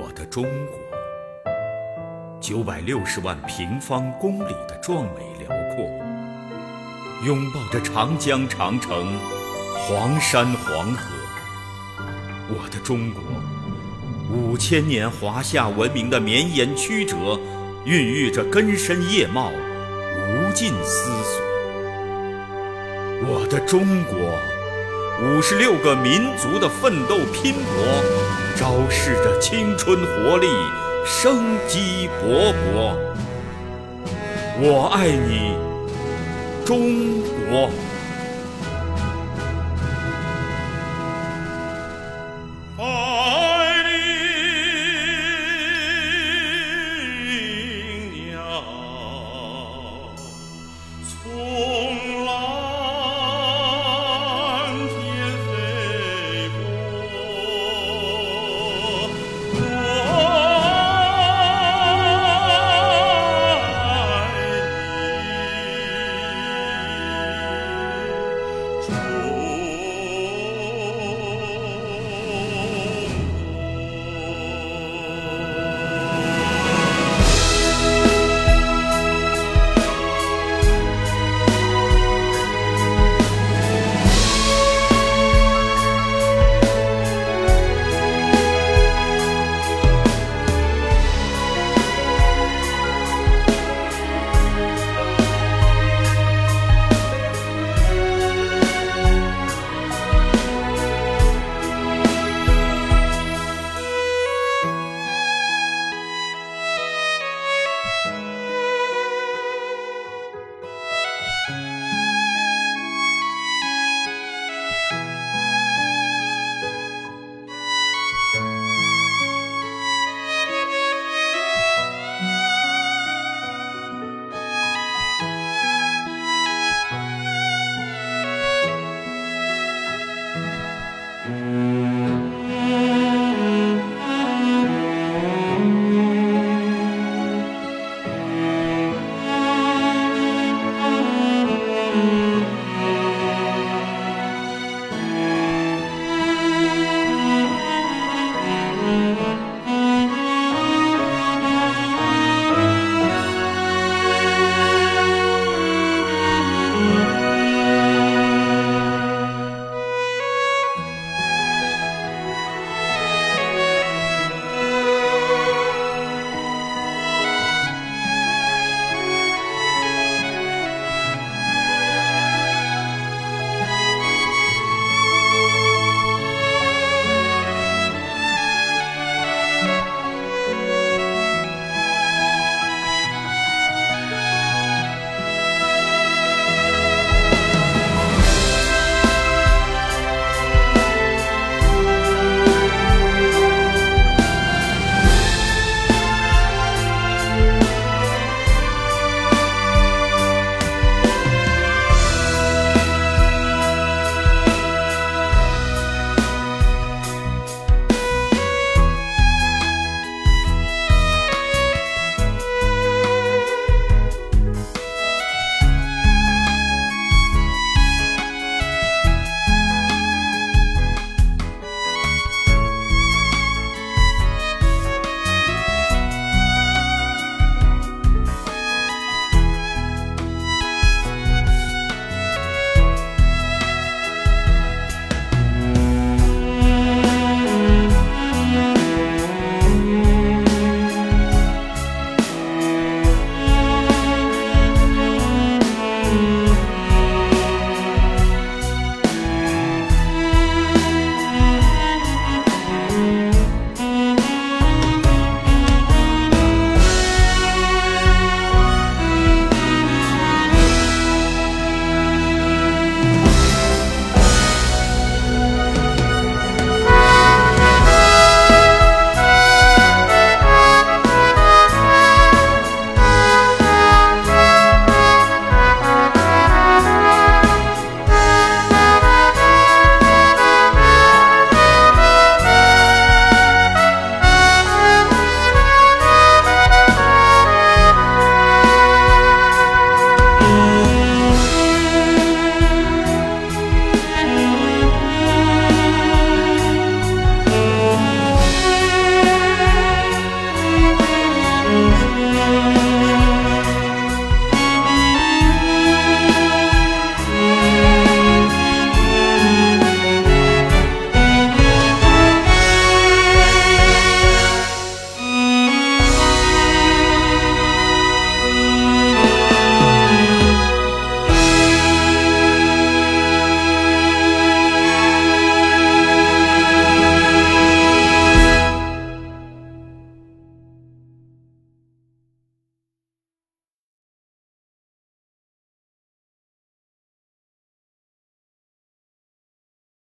我的中国，九百六十万平方公里的壮美辽阔，拥抱着长江长城、黄山黄河。我的中国，五千年华夏文明的绵延曲折，孕育着根深叶茂、无尽思索。我的中国，五十六个民族的奋斗拼搏，昭示着青春活力、生机勃勃。我爱你，中国。true.